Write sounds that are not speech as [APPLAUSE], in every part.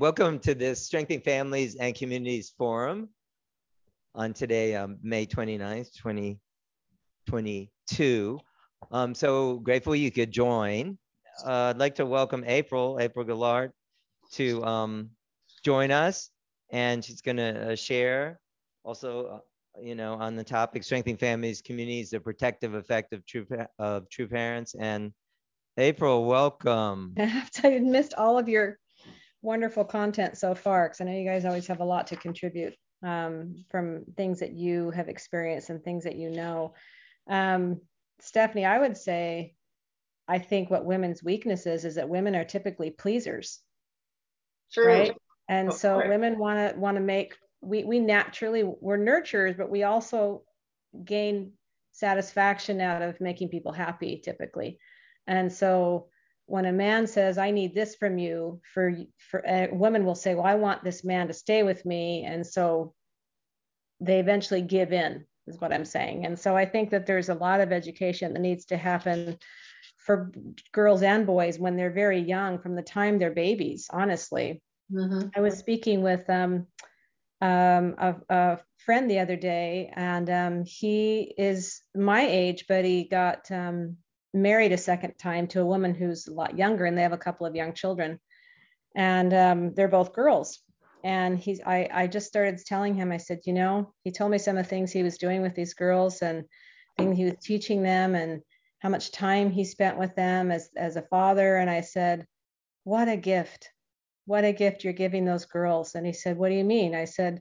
Welcome to this Strengthening Families and Communities Forum on today, um, May 29th, 2022. I'm so grateful you could join. Uh, I'd like to welcome April, April Gallart, to um, join us. And she's going to uh, share also, uh, you know, on the topic strengthening families, communities, the protective effect of true, of true parents. And April, welcome. I missed all of your wonderful content so far because I know you guys always have a lot to contribute um, from things that you have experienced and things that you know. Um, Stephanie, I would say, I think what women's weakness is is that women are typically pleasers. True. Right. And so women want to want to make we we naturally we're nurturers, but we also gain satisfaction out of making people happy typically. And so when a man says i need this from you for for a woman will say well i want this man to stay with me and so they eventually give in is what i'm saying and so i think that there's a lot of education that needs to happen for girls and boys when they're very young from the time they're babies honestly mm-hmm. i was speaking with um, um, a, a, friend the other day and um, he is my age but he got um, married a second time to a woman who's a lot younger and they have a couple of young children. And um, they're both girls. And he's I, I just started telling him i said you know he told me some of the things he was doing with these girls and things he was teaching them and how much time he spent with them as, as a father. And i said what a gift. What a gift you're giving those girls. And he said what do you mean? I said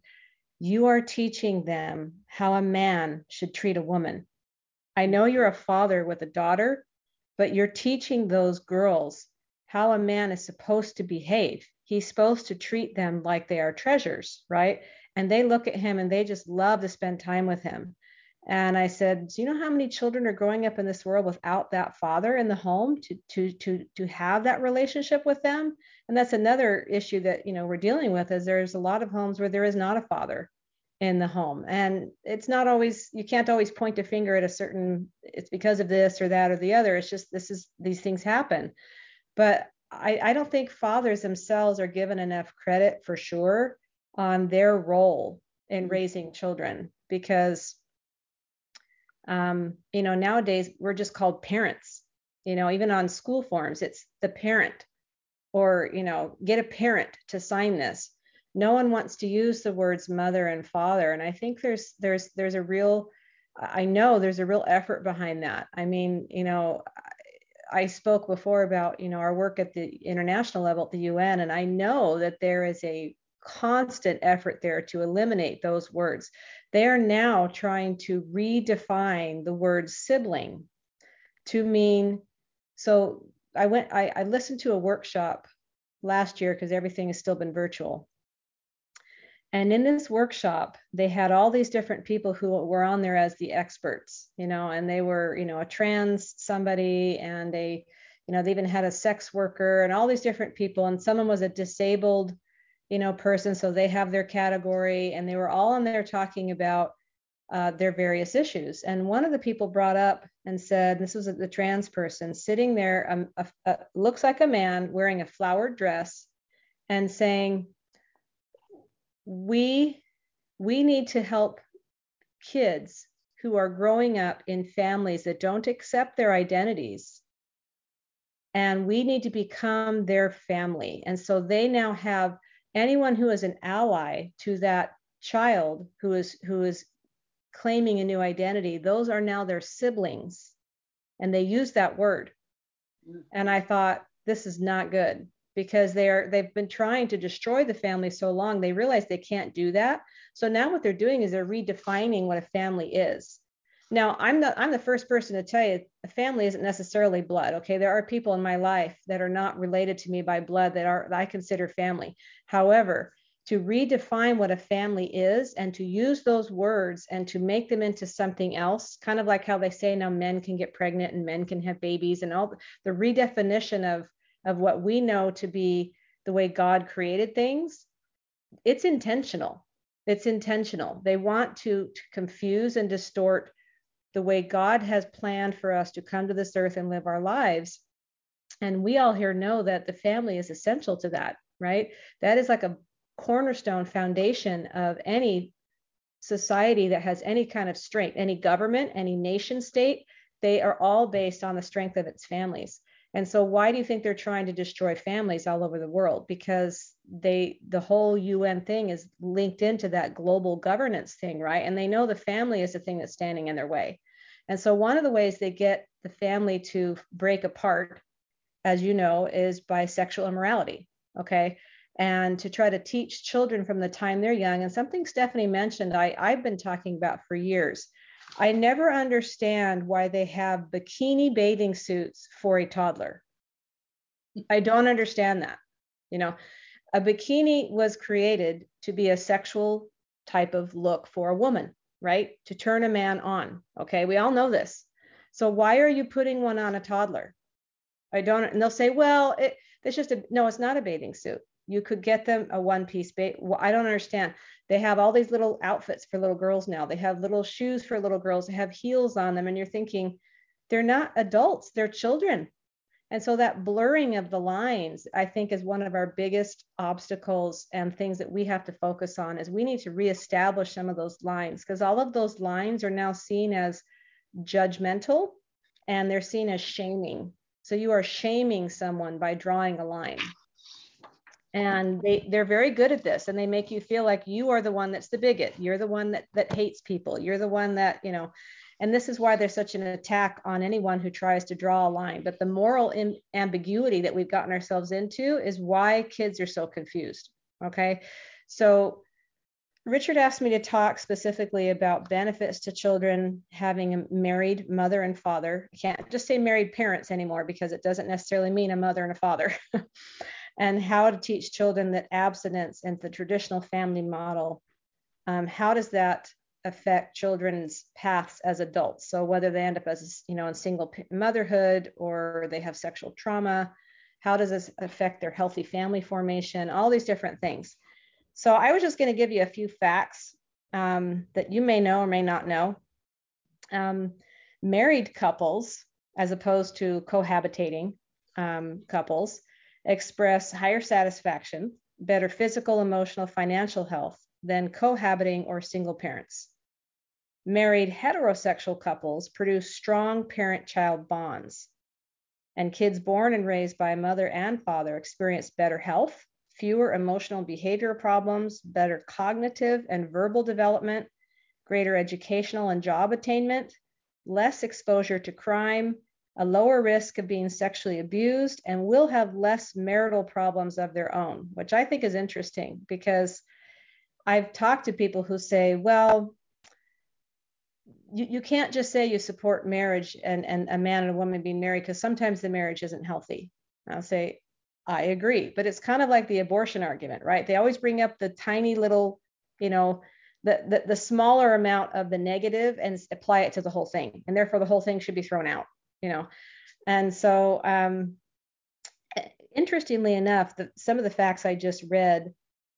you are teaching them how a man should treat a woman I know you're a father with a daughter, but you're teaching those girls how a man is supposed to behave. He's supposed to treat them like they are treasures, right? And they look at him and they just love to spend time with him. And I said, Do you know how many children are growing up in this world without that father in the home to to to to have that relationship with them? And that's another issue that you know we're dealing with is there's a lot of homes where there is not a father in the home. And it's not always you can't always point a finger at a certain it's because of this or that or the other. It's just this is these things happen. But i i don't think fathers themselves are given enough credit for sure on their role in mm-hmm. raising children because um you know nowadays we're just called parents. You know even on school forms it's the parent or you know get a parent to sign this no one wants to use the words mother and father. And i think there's there's there's a real i know there's a real effort behind that. I mean you know i spoke before about you know our work at the international level at the un and i know that there is a constant effort there to eliminate those words. They are now trying to redefine the word sibling to mean so i went i, I listened to a workshop last year because everything has still been virtual and in this workshop, they had all these different people who were on there as the experts, you know, and they were, you know, a trans somebody and a, you know, they even had a sex worker and all these different people. And someone was a disabled, you know, person. So they have their category and they were all in there talking about uh, their various issues. And one of the people brought up and said, this was the trans person sitting there, um, a, a, looks like a man wearing a flowered dress and saying, we we need to help kids who are growing up in families that don't accept their identities. And we need to become their family. And so they now have anyone who is an ally to that child who is who is claiming a new identity those are now their siblings. And they use that word. Mm. and i thought this is not good because they're they've been trying to destroy the family so long they realize they can't do that. So now what they're doing is they're redefining what a family is. Now i'm the i'm the first person to tell you a family isn't necessarily blood okay? There are people in my life that are not related to me by blood that are that i consider family. However to redefine what a family is and to use those words and to make them into something else kind of like how they say now men can get pregnant and men can have babies and all the redefinition of of what we know to be the way God created things, it's intentional. It's intentional. They want to, to confuse and distort the way God has planned for us to come to this earth and live our lives. And we all here know that the family is essential to that. right? That is like a cornerstone foundation of any society that has any kind of strength, any government, any nation state. They are all based on the strength of its families. And so why do you think they're trying to destroy families all over the world? Because they the whole UN thing is linked into that global governance thing, right? And they know the family is the thing that's standing in their way. And so one of the ways they get the family to break apart, as you know, is by sexual immorality. Okay. And to try to teach children from the time they're young. And something Stephanie mentioned, I, I've been talking about for years I never understand why they have bikini bathing suits for a toddler. I don't understand that. You know, a bikini was created to be a sexual type of look for a woman, right? To turn a man on. Okay. We all know this. So why are you putting one on a toddler? I don't, and they'll say, well, it, it's just a, no, it's not a bathing suit. You could get them a one piece bait. Well, I don't understand. They have all these little outfits for little girls now. They have little shoes for little girls. They have heels on them. And you're thinking, they're not adults, they're children. And so that blurring of the lines, I think, is one of our biggest obstacles and things that we have to focus on is we need to reestablish some of those lines because all of those lines are now seen as judgmental and they're seen as shaming. So you are shaming someone by drawing a line and they they're very good at this and they make you feel like you are the one that's the bigot. You're the one that that hates people. You're the one that you know and this is why there's such an attack on anyone who tries to draw a line. But the moral ambiguity that we've gotten ourselves into is why kids are so confused okay? So richard asked me to talk specifically about benefits to children having a married mother and father. I can't just say married parents anymore because it doesn't necessarily mean a mother and a father [LAUGHS] and how to teach children that abstinence and the traditional family model, um, how does that affect children's paths as adults? So whether they end up as, you know, in single motherhood or they have sexual trauma, how does this affect their healthy family formation? All these different things. So I was just going to give you a few facts um, that you may know or may not know. Um, married couples, as opposed to cohabitating um, couples, express higher satisfaction, better physical, emotional, financial health than cohabiting or single parents. Married heterosexual couples produce strong parent child bonds. And kids born and raised by a mother and father experience better health, fewer emotional behavior problems, better cognitive and verbal development, greater educational and job attainment, less exposure to crime, a lower risk of being sexually abused, and will have less marital problems of their own, which I think is interesting because I've talked to people who say, well, you, you can't just say you support marriage and, and a man and a woman being married because sometimes the marriage isn't healthy. And I'll say, I agree. But it's kind of like the abortion argument, right? They always bring up the tiny little, you know, the, the, the smaller amount of the negative and apply it to the whole thing. And therefore the whole thing should be thrown out you know. And so, um, interestingly enough, the, some of the facts I just read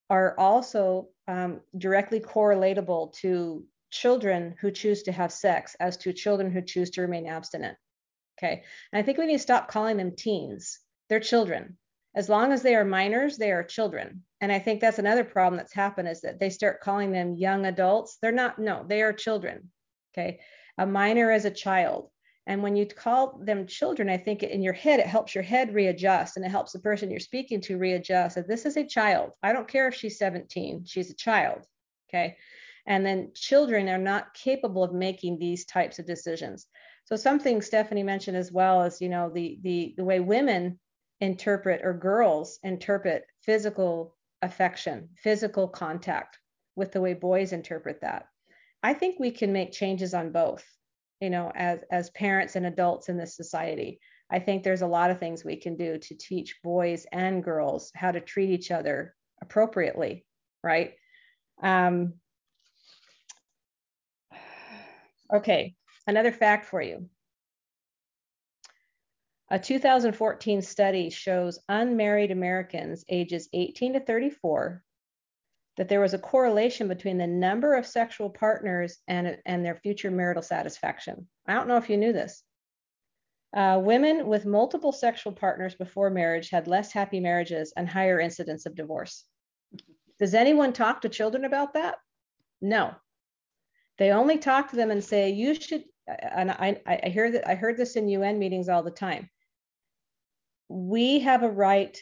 are also um, directly correlatable to children who choose to have sex as to children who choose to remain abstinent. Okay. And I think we need to stop calling them teens. They're children. As long as they are minors, they are children. And I think that's another problem that's happened is that they start calling them young adults. They're not, no, they are children. Okay. A minor is a child. And when you call them children, I think in your head, it helps your head readjust and it helps the person you're speaking to readjust that this is a child. I don't care if she's 17, she's a child. Okay. And then children are not capable of making these types of decisions. So something Stephanie mentioned as well is, you know, the the the way women interpret or girls interpret physical affection, physical contact with the way boys interpret that. I think we can make changes on both you know as as parents and adults in this society. I think there's a lot of things we can do to teach boys and girls how to treat each other appropriately right? Um, okay another fact for you. A 2014 study shows unmarried Americans ages 18 to 34 that there was a correlation between the number of sexual partners and, and their future marital satisfaction. I don't know if you knew this. Uh, women with multiple sexual partners before marriage had less happy marriages and higher incidence of divorce. Does anyone talk to children about that? No. They only talk to them and say, you should, and I, I hear that I heard this in UN meetings all the time. We have a right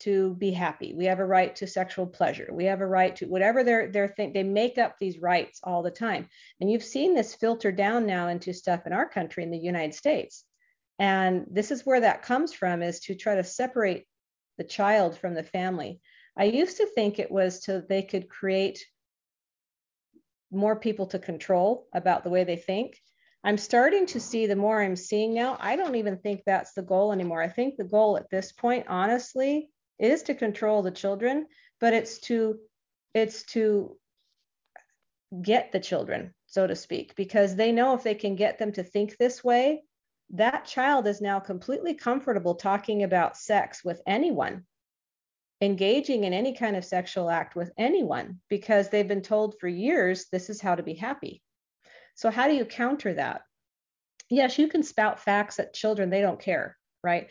to be happy. We have a right to sexual pleasure. We have a right to whatever they're they're think they make up these rights all the time. And you've seen this filter down now into stuff in our country in the United States. And this is where that comes from is to try to separate the child from the family. I used to think it was so they could create more people to control about the way they think. I'm starting to see the more I'm seeing now, I don't even think that's the goal anymore. I think the goal at this point, honestly, is to control the children, but it's to it's to get the children, so to speak, because they know if they can get them to think this way, that child is now completely comfortable talking about sex with anyone, engaging in any kind of sexual act with anyone, because they've been told for years this is how to be happy. So, how do you counter that? Yes, you can spout facts at children, they don't care, right?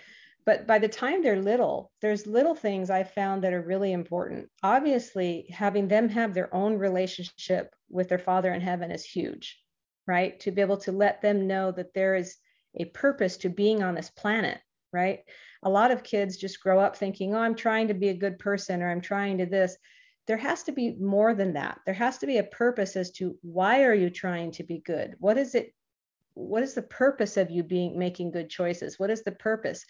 But by the time they're little, there's little things I found that are really important. Obviously, having them have their own relationship with their father in heaven is huge, right? To be able to let them know that there is a purpose to being on this planet, right? A lot of kids just grow up thinking, oh, I'm trying to be a good person or I'm trying to this. There has to be more than that. There has to be a purpose as to why are you trying to be good? What is it? What is the purpose of you being making good choices? What is the purpose?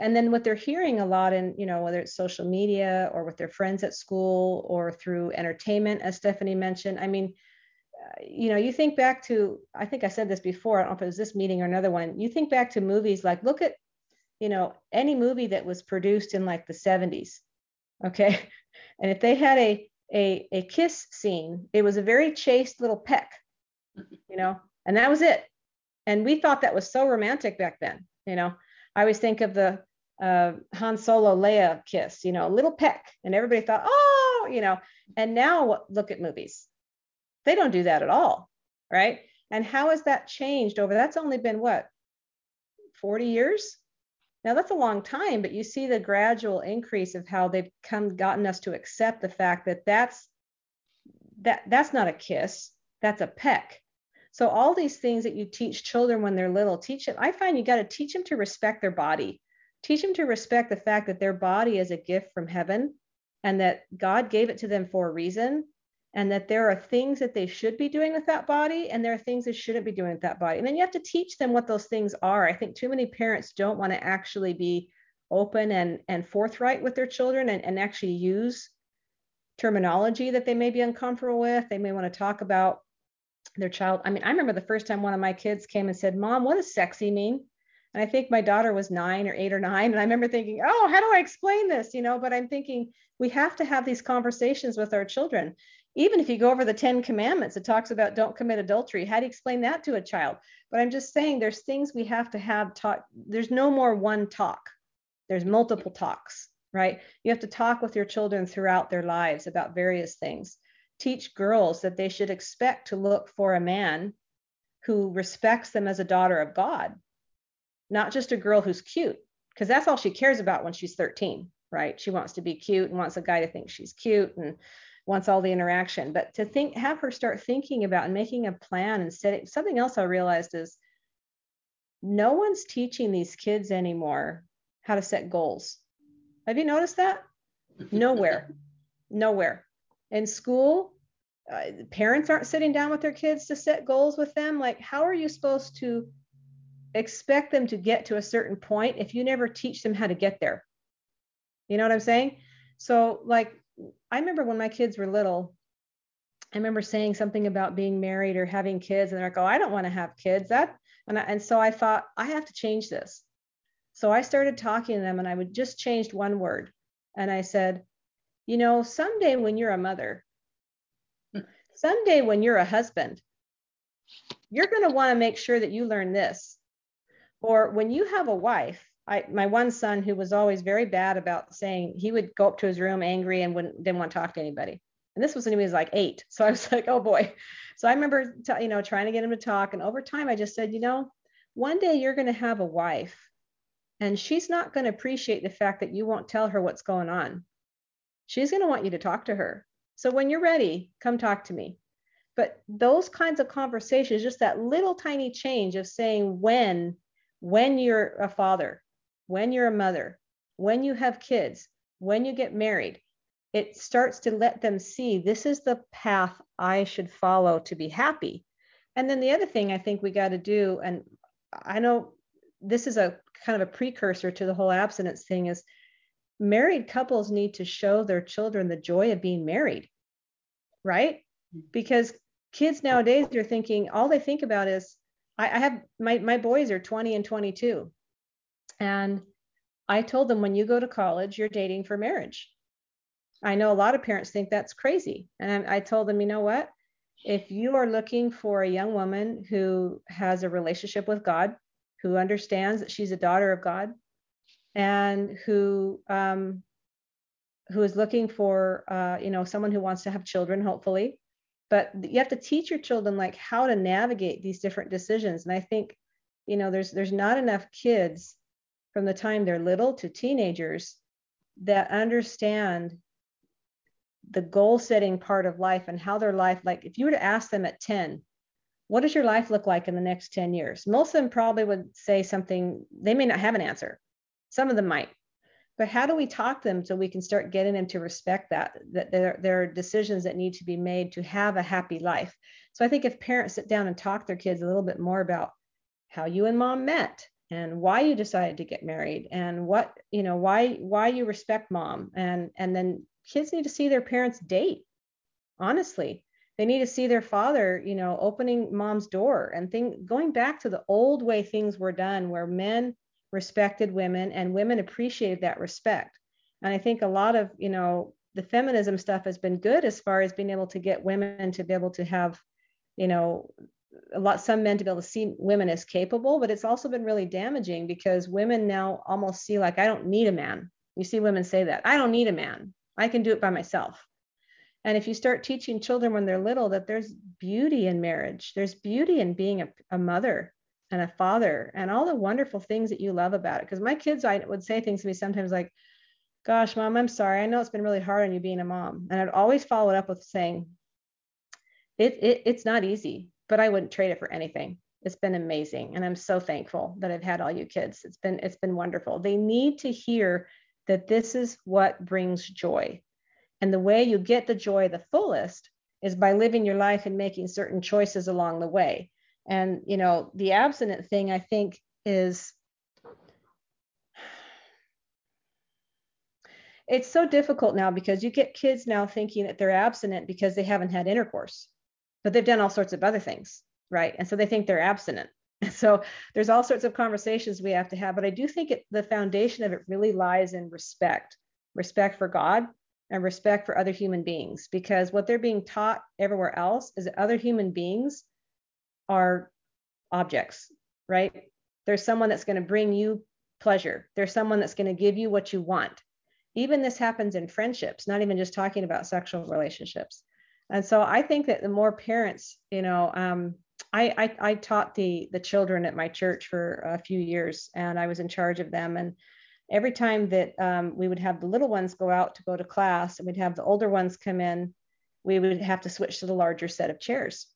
And then what they're hearing a lot in you know whether it's social media or with their friends at school or through entertainment as stephanie mentioned i mean uh, you know you think back to i think i said this before i don't know if it was this meeting or another one you think back to movies like look at you know any movie that was produced in like the 70s okay? [LAUGHS] And if they had a a, a kiss scene it was a very chaste little peck you know and that was it. And we thought that was so romantic back then you know? I always think of the uh, Han Solo Leia kiss, you know, a little peck, and everybody thought, oh, you know. And now look at movies; they don't do that at all, right? And how has that changed over? That's only been what 40 years. Now that's a long time, but you see the gradual increase of how they've come gotten us to accept the fact that that's that that's not a kiss, that's a peck. So all these things that you teach children when they're little, teach them. I find you got to teach them to respect their body teach them to respect the fact that their body is a gift from heaven and that God gave it to them for a reason and that there are things that they should be doing with that body and there are things they shouldn't be doing with that body. And then you have to teach them what those things are. I think too many parents don't want to actually be open and, and forthright with their children and, and actually use terminology that they may be uncomfortable with. They may want to talk about their child. I mean, I remember the first time one of my kids came and said, Mom, what does sexy mean? And I think my daughter was nine or eight or nine. And I remember thinking, oh, how do I explain this? You know, but I'm thinking we have to have these conversations with our children. Even if you go over the 10 commandments, it talks about don't commit adultery. How do you explain that to a child? But I'm just saying there's things we have to have taught. There's no more one talk, there's multiple talks, right? You have to talk with your children throughout their lives about various things. Teach girls that they should expect to look for a man who respects them as a daughter of God not just a girl who's cute, because that's all she cares about when she's 13, right? She wants to be cute and wants a guy to think she's cute and wants all the interaction. But to think, have her start thinking about and making a plan and setting something else I realized is no one's teaching these kids anymore how to set goals. Have you noticed that? Nowhere, [LAUGHS] nowhere. In school, uh, parents aren't sitting down with their kids to set goals with them. Like, how are you supposed to expect them to get to a certain point if you never teach them how to get there. You know what I'm saying? So, like, I remember when my kids were little, I remember saying something about being married or having kids, and they're like, "Oh, I don't want to have kids." That, and I, and so I thought I have to change this. So I started talking to them, and I would just changed one word, and I said, "You know, someday when you're a mother, someday when you're a husband, you're going to want to make sure that you learn this or when you have a wife, I, my one son who was always very bad about saying he would go up to his room angry and wouldn't didn't want to talk to anybody. And this was when he was like eight. So I was [LAUGHS] like, oh boy. So I remember, t- you know, trying to get him to talk. And over time, I just said, you know, one day you're going to have a wife and she's not going to appreciate the fact that you won't tell her what's going on. She's going to want you to talk to her. So when you're ready, come talk to me. But those kinds of conversations, just that little tiny change of saying when, when you're a father, when you're a mother, when you have kids, when you get married, it starts to let them see this is the path I should follow to be happy. And then the other thing I think we got to do, and I know this is a kind of a precursor to the whole abstinence thing, is married couples need to show their children the joy of being married, right? Mm-hmm. Because kids nowadays are thinking all they think about is I, I have my my boys are 20 and 22, and I told them when you go to college, you're dating for marriage. I know a lot of parents think that's crazy. And I, I told them, you know what? If you are looking for a young woman who has a relationship with God, who understands that she's a daughter of God, and who um, who is looking for uh, you know someone who wants to have children, hopefully, but you have to teach your children like how to navigate these different decisions. And I think you know there's there's not enough kids from the time they're little to teenagers that understand the goal setting part of life and how their life like if you were to ask them at 10 what does your life look like in the next 10 years most of them probably would say something they may not have an answer some of them might but how do we talk them so we can start getting them to respect that that there, there are decisions that need to be made to have a happy life? So i think if parents sit down and talk their kids a little bit more about how you and mom met and why you decided to get married and what you know why why you respect mom and and then kids need to see their parents date honestly. They need to see their father you know opening mom's door and thing going back to the old way things were done where men respected women and women appreciated that respect. And i think a lot of you know the feminism stuff has been good as far as being able to get women to be able to have you know a lot some men to be able to see women as capable but it's also been really damaging because women now almost see like i don't need a man. You see women say that i don't need a man. I can do it by myself. And if you start teaching children when they're little that there's beauty in marriage, there's beauty in being a, a mother and a father and all the wonderful things that you love about it. Because my kids, I would say things to me sometimes like, Gosh, mom, I'm sorry. I know it's been really hard on you being a mom. And I'd always follow it up with saying, it, it, It's not easy, but I wouldn't trade it for anything. It's been amazing. And I'm so thankful that I've had all you kids. It's been, it's been wonderful. They need to hear that this is what brings joy. And the way you get the joy the fullest is by living your life and making certain choices along the way. And, you know, the abstinent thing, I think, is it's so difficult now because you get kids now thinking that they're abstinent because they haven't had intercourse, but they've done all sorts of other things, right? And so they think they're abstinent. [LAUGHS] So there's all sorts of conversations we have to have, but I do think it, the foundation of it really lies in respect, respect for God and respect for other human beings, because what they're being taught everywhere else is that other human beings are objects, right? There's someone that's going to bring you pleasure. There's someone that's going to give you what you want. Even this happens in friendships, not even just talking about sexual relationships. And so I think that the more parents, you know, um, I, I, I taught the the children at my church for a few years, and I was in charge of them. And every time that um, we would have the little ones go out to go to class, and we'd have the older ones come in, we would have to switch to the larger set of chairs.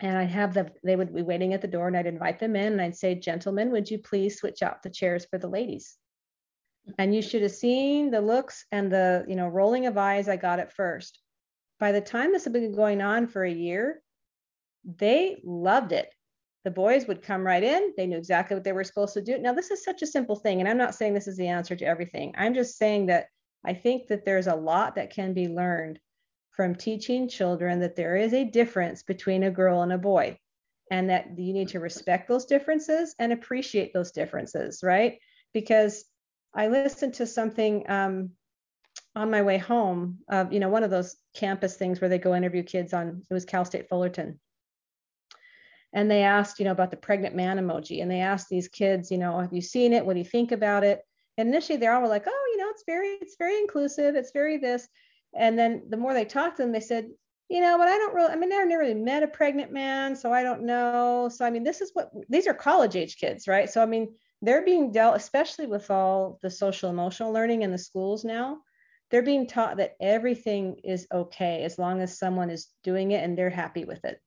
And I'd have them; they would be waiting at the door, and I'd invite them in, and I'd say, "Gentlemen, would you please switch out the chairs for the ladies?" And you should have seen the looks and the you know rolling of eyes I got at first. By the time this had been going on for a year, they loved it. The boys would come right in. They knew exactly what they were supposed to do. Now, this is such a simple thing, and I'm not saying this is the answer to everything. I'm just saying that I think that there's a lot that can be learned from teaching children that there is a difference between a girl and a boy, and that you need to respect those differences and appreciate those differences, right? Because I listened to something um, on my way home, uh, you know, one of those campus things where they go interview kids on, it was Cal State Fullerton and they asked, you know, about the pregnant man emoji. And they asked these kids, you know, have you seen it? What do you think about it? And initially they're all like, oh, you know, it's very, it's very inclusive. It's very this. And then the more they talked to them, they said, you know, but I don't really, I mean, I've never really met a pregnant man, so I don't know. So, I mean, this is what these are college age kids, right? So, I mean, they're being dealt, especially with all the social emotional learning in the schools now, they're being taught that everything is okay as long as someone is doing it and they're happy with it.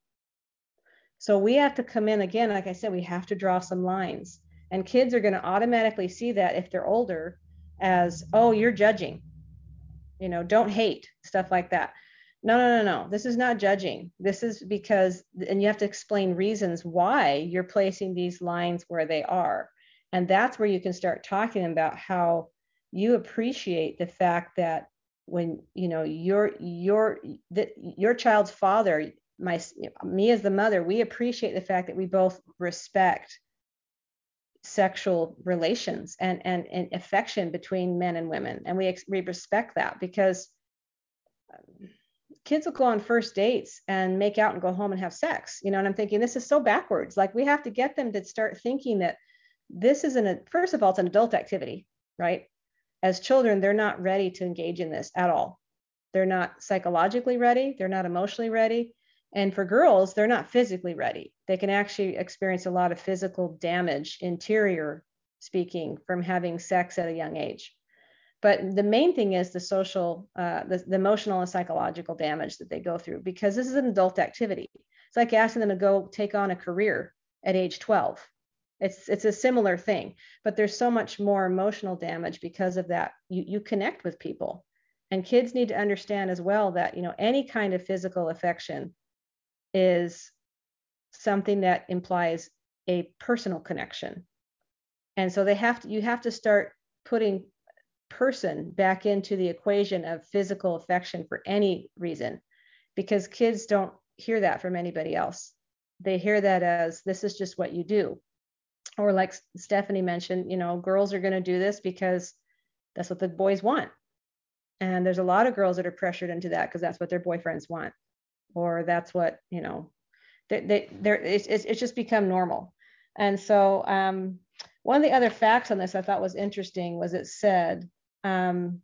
So, we have to come in again, like I said, we have to draw some lines. And kids are going to automatically see that if they're older as, oh, you're judging, you know, don't hate, stuff like that no, no, no, no. This is not judging. This is because, and you have to explain reasons why you're placing these lines where they are. And that's where you can start talking about how you appreciate the fact that when you know your your that your child's father my me as the mother we appreciate the fact that we both respect sexual relations and and, and affection between men and women. And we, we respect that because kids will go on first dates and make out and go home and have sex. You know and i'm thinking this is so backwards. Like we have to get them to start thinking that this isn't a first of all it's an adult activity right? As children they're not ready to engage in this at all. They're not psychologically ready. They're not emotionally ready and for girls they're not physically ready they can actually experience a lot of physical damage interior speaking from having sex at a young age but the main thing is the social, uh, the, the emotional and psychological damage that they go through because this is an adult activity. It's like asking them to go take on a career at age 12. It's it's a similar thing, but there's so much more emotional damage because of that. You you connect with people, and kids need to understand as well that you know any kind of physical affection is something that implies a personal connection, and so they have to you have to start putting person back into the equation of physical affection for any reason because kids don't hear that from anybody else. They hear that as this is just what you do. Or like Stephanie mentioned, you know, girls are going to do this because that's what the boys want. And there's a lot of girls that are pressured into that because that's what their boyfriends want, or that's what you know. They, they, it's, it's just become normal. And so, um, one of the other facts on this I thought was interesting was it said um,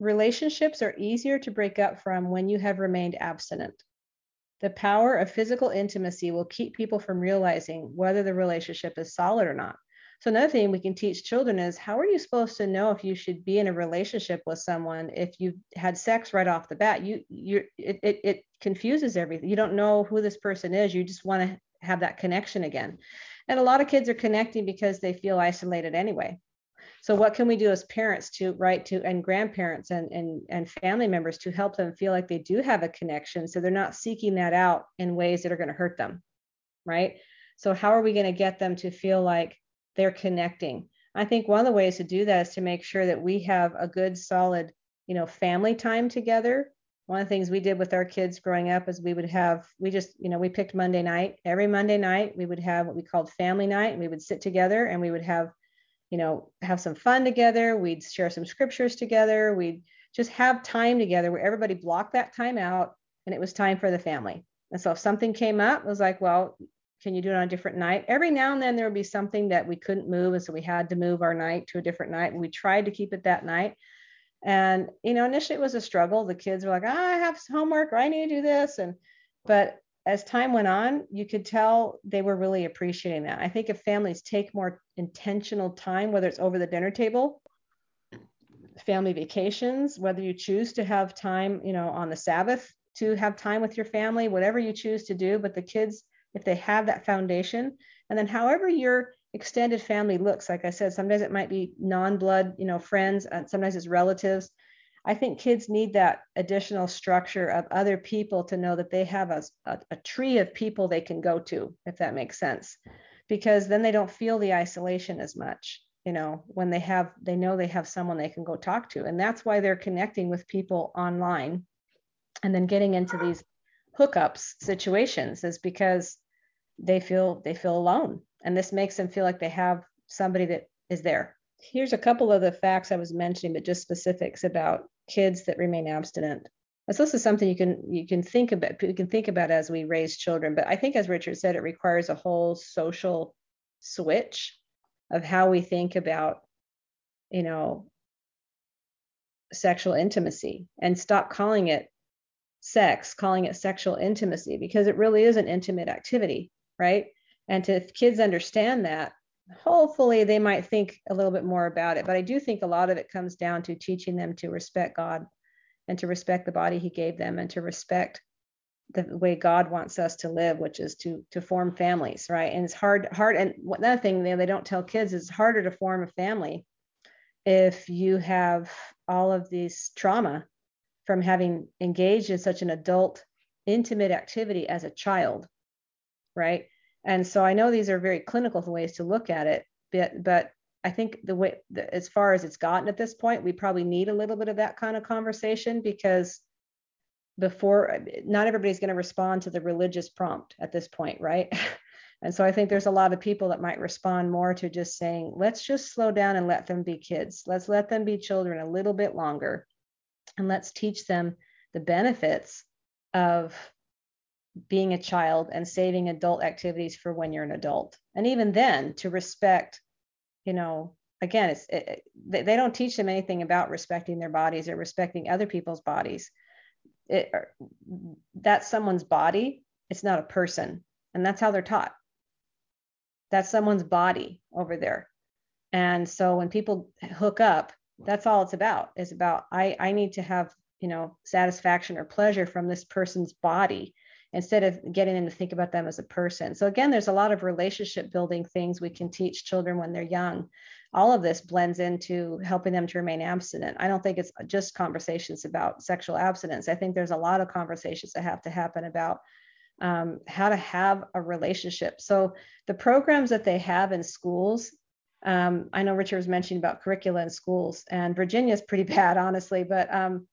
relationships are easier to break up from when you have remained abstinent. The power of physical intimacy will keep people from realizing whether the relationship is solid or not. So another thing we can teach children is how are you supposed to know if you should be in a relationship with someone if you've had sex right off the bat? You you it it, it confuses everything. You don't know who this person is. You just want to have that connection again. And a lot of kids are connecting because they feel isolated anyway. So what can we do as parents to right to and grandparents and, and and family members to help them feel like they do have a connection so they're not seeking that out in ways that are going to hurt them. Right? So how are we going to get them to feel like they're connecting? I think one of the ways to do that is to make sure that we have a good solid, you know, family time together. One of the things we did with our kids growing up is we would have we just you know we picked monday night. Every monday night we would have what we called family night. And we would sit together and we would have you know have some fun together. We'd share some scriptures together. We'd just have time together where everybody blocked that time out and it was time for the family. And so if something came up it was like well can you do it on a different night every now and then there would be something that we couldn't move and so we had to move our night to a different night and we tried to keep it that night and, you know, initially it was a struggle. The kids were like, oh, I have homework or I need to do this. And, but as time went on, you could tell they were really appreciating that. I think if families take more intentional time, whether it's over the dinner table, family vacations, whether you choose to have time, you know, on the Sabbath to have time with your family, whatever you choose to do, but the kids, if they have that foundation, and then however you're extended family looks like i said sometimes it might be non-blood you know friends and sometimes it's relatives. I think kids need that additional structure of other people to know that they have a, a, a tree of people they can go to if that makes sense. Because then they don't feel the isolation as much you know when they have they know they have someone they can go talk to. And that's why they're connecting with people online and then getting into these hookups situations is because they feel they feel alone and this makes them feel like they have somebody that is there. Here's a couple of the facts I was mentioning, but just specifics about kids that remain abstinent. So this is something you can you can think about you can think about as we raise children. But I think, as Richard said, it requires a whole social switch of how we think about, you know, sexual intimacy and stop calling it sex, calling it sexual intimacy, because it really is an intimate activity, right? And to if kids understand that, hopefully they might think a little bit more about it. But I do think a lot of it comes down to teaching them to respect God and to respect the body he gave them and to respect the way God wants us to live, which is to to form families, right? And it's hard, hard. And another thing they, they don't tell kids is harder to form a family if you have all of these trauma from having engaged in such an adult, intimate activity as a child, right? And so I know these are very clinical ways to look at it, but but I think the way the, as far as it's gotten at this point, we probably need a little bit of that kind of conversation because before not everybody's going to respond to the religious prompt at this point, right? [LAUGHS] and so I think there's a lot of people that might respond more to just saying, let's just slow down and let them be kids. Let's let them be children a little bit longer and let's teach them the benefits of being a child and saving adult activities for when you're an adult. And even then to respect, you know, again, it's it, they don't teach them anything about respecting their bodies or respecting other people's bodies it, that's someone's body. It's not a person. And that's how they're taught. That's someone's body over there. And so when people hook up, that's all it's about is about I, I need to have, you know, satisfaction or pleasure from this person's body instead of getting them to think about them as a person. So again, there's a lot of relationship building things we can teach children when they're young all of this blends into helping them to remain abstinent. I don't think it's just conversations about sexual abstinence. I think there's a lot of conversations that have to happen about um, how to have a relationship. So the programs that they have in schools, um, I know Richard was mentioning about curricula in schools, and Virginia is pretty [LAUGHS] bad, honestly, but um,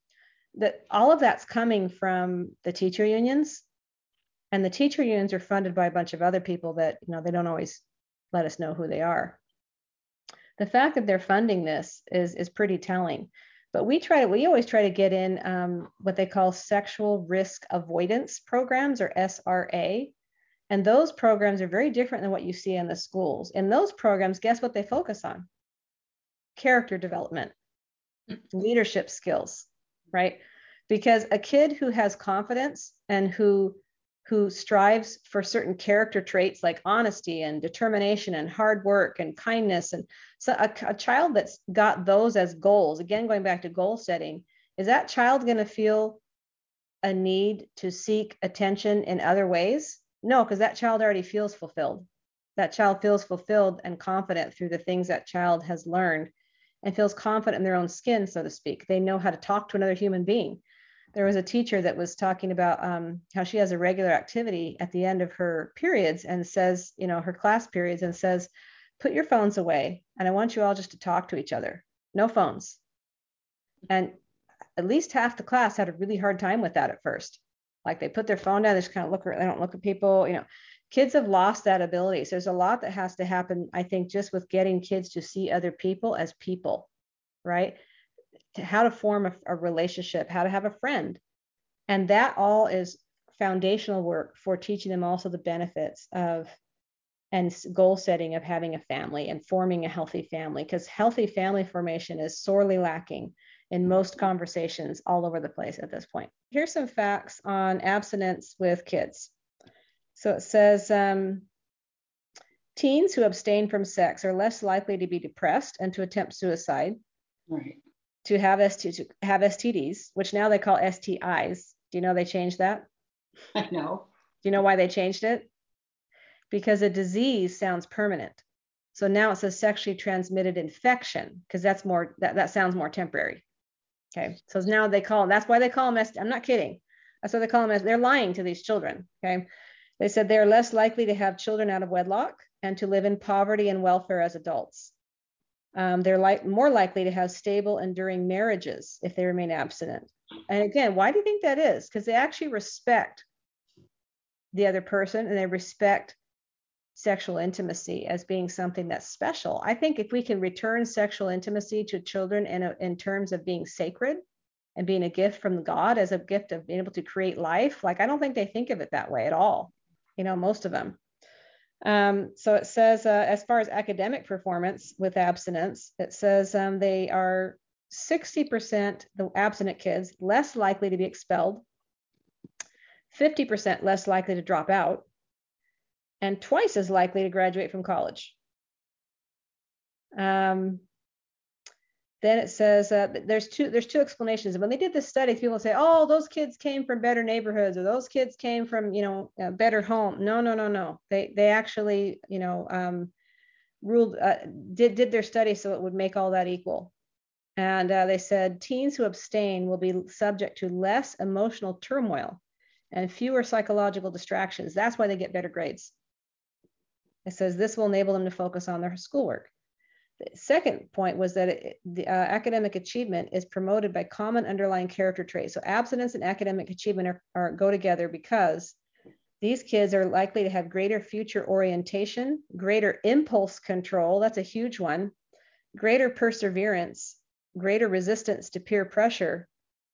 that all of that's coming from the teacher unions, and the teacher unions are funded by a bunch of other people that you know they don't always let us know who they are the fact that they're funding this is is pretty telling. But we try to we always try to get in um, what they call sexual risk avoidance programs or SRA. And those programs are very different than what you see in the schools. In those programs, guess what they focus on? Character development, mm-hmm. leadership skills, right? Because a kid who has confidence and who who strives for certain character traits like honesty and determination and hard work and kindness and so a, a child that's got those as goals again going back to goal setting is that child going to feel a need to seek attention in other ways no because that child already feels fulfilled that child feels fulfilled and confident through the things that child has learned and feels confident in their own skin so to speak they know how to talk to another human being there was a teacher that was talking about um, how she has a regular activity at the end of her periods and says, you know, her class periods and says, put your phones away. And I want you all just to talk to each other. No phones. And at least half the class had a really hard time with that at first. Like they put their phone down, they just kind of look, they don't look at people, you know. Kids have lost that ability. So there's a lot that has to happen, I think, just with getting kids to see other people as people, right? how to form a, a relationship, how to have a friend. And that all is foundational work for teaching them also the benefits of and goal setting of having a family and forming a healthy family because healthy family formation is sorely lacking in most conversations all over the place at this point. Here's some facts on abstinence with kids. So it says um, teens who abstain from sex are less likely to be depressed and to attempt suicide. Right to have ST to have STDs, which now they call STIs. Do you know they changed that? I know. Do you know why they changed it? Because a disease sounds permanent. So now it says sexually transmitted infection because that's more that, that sounds more temporary. Okay. So now they call that's why they call them I'm not kidding. That's why they call them as they're lying to these children. Okay. They said they're less likely to have children out of wedlock and to live in poverty and welfare as adults. Um, they're like more likely to have stable, enduring marriages if they remain abstinent. And again, why do you think that is? Because they actually respect the other person and they respect sexual intimacy as being something that's special. I think if we can return sexual intimacy to children in, a, in terms of being sacred and being a gift from God as a gift of being able to create life, like I don't think they think of it that way at all. You know, most of them. Um, so it says, uh, as far as academic performance with abstinence, it says um, they are 60% the abstinent kids less likely to be expelled, 50% less likely to drop out, and twice as likely to graduate from college. Um, then it says uh, there's two there's two explanations. When they did this study, people say, "Oh, those kids came from better neighborhoods, or those kids came from you know a better home." No, no, no, no. They they actually you know um, ruled uh, did did their study so it would make all that equal. And uh, they said teens who abstain will be subject to less emotional turmoil and fewer psychological distractions. That's why they get better grades. It says this will enable them to focus on their schoolwork. The second point was that it, the uh, academic achievement is promoted by common underlying character traits. So abstinence and academic achievement are, are go together because these kids are likely to have greater future orientation, greater impulse control, that's a huge one, greater perseverance, greater resistance to peer pressure,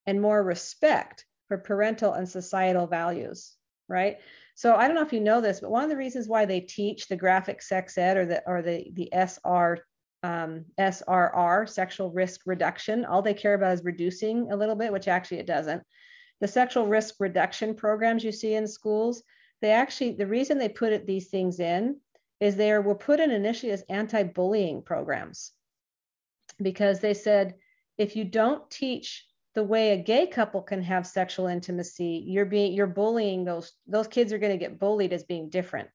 and more respect for parental and societal values, right? So I don't know if you know this, but one of the reasons why they teach the graphic sex ed or the or the the SR um, SRR, sexual risk reduction. All they care about is reducing a little bit, which actually it doesn't. The sexual risk reduction programs you see in schools, they actually, the reason they put it, these things in is they were put in initially as anti bullying programs because they said if you don't teach the way a gay couple can have sexual intimacy, you're being you're bullying those those kids are going to get bullied as being different.